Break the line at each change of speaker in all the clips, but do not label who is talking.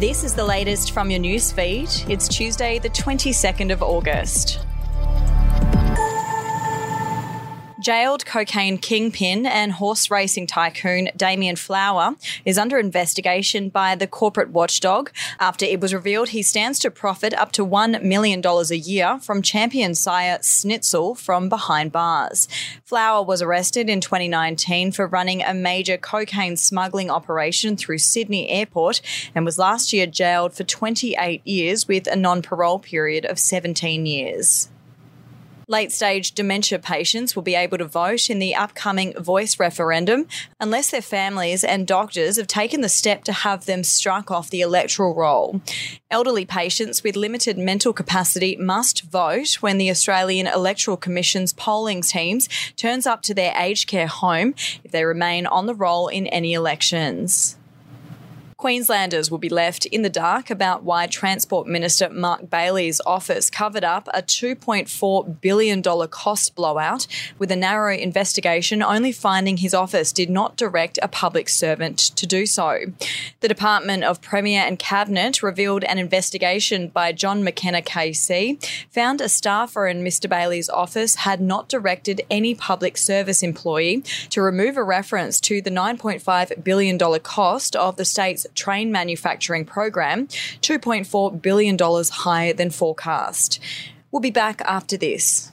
This is the latest from your news feed. It's Tuesday, the 22nd of August. Jailed cocaine kingpin and horse racing tycoon Damion Flower is under investigation by the corporate watchdog after it was revealed he stands to profit up to $1 million a year from champion sire Snitzel from behind bars. Flower was arrested in 2019 for running a major cocaine smuggling operation through Sydney Airport and was last year jailed for 28 years with a non parole period of 17 years. Late stage dementia patients will be able to vote in the upcoming voice referendum unless their families and doctors have taken the step to have them struck off the electoral roll. Elderly patients with limited mental capacity must vote when the Australian Electoral Commission's polling teams turns up to their aged care home if they remain on the roll in any elections. Queenslanders will be left in the dark about why Transport Minister Mark Bailey's office covered up a $2.4 billion cost blowout with a narrow investigation only finding his office did not direct a public servant to do so. The Department of Premier and Cabinet revealed an investigation by John McKenna KC found a staffer in Mr Bailey's office had not directed any public service employee to remove a reference to the $9.5 billion cost of the state's train manufacturing program, $2.4 billion higher than forecast. We'll be back after this.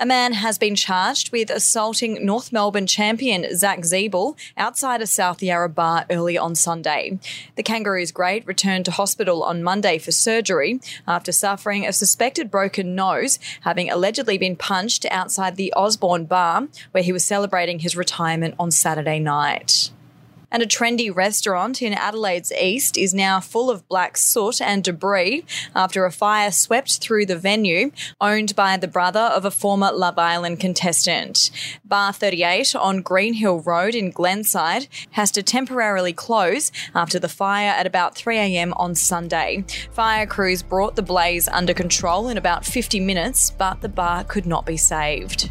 A man has been charged with assaulting North Melbourne champion Jack Ziebell outside a South Yarra bar early on Sunday. The Kangaroos great returned to hospital on Monday for surgery after suffering a suspected broken nose, having allegedly been punched outside the Osborne bar where he was celebrating his retirement on Saturday night. And a trendy restaurant in Adelaide's east is now full of black soot and debris after a fire swept through the venue, owned by the brother of a former Love Island contestant. Bar 38 on Greenhill Road in Glenside has to temporarily close after the fire at about 3am on Sunday. Fire crews brought the blaze under control in about 50 minutes, but the bar could not be saved.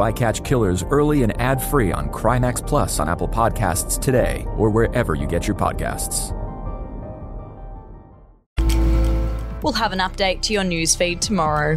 I Catch Killers early and ad free on Crimex Plus on Apple Podcasts today or wherever you get your podcasts.
We'll have an update to your newsfeed tomorrow.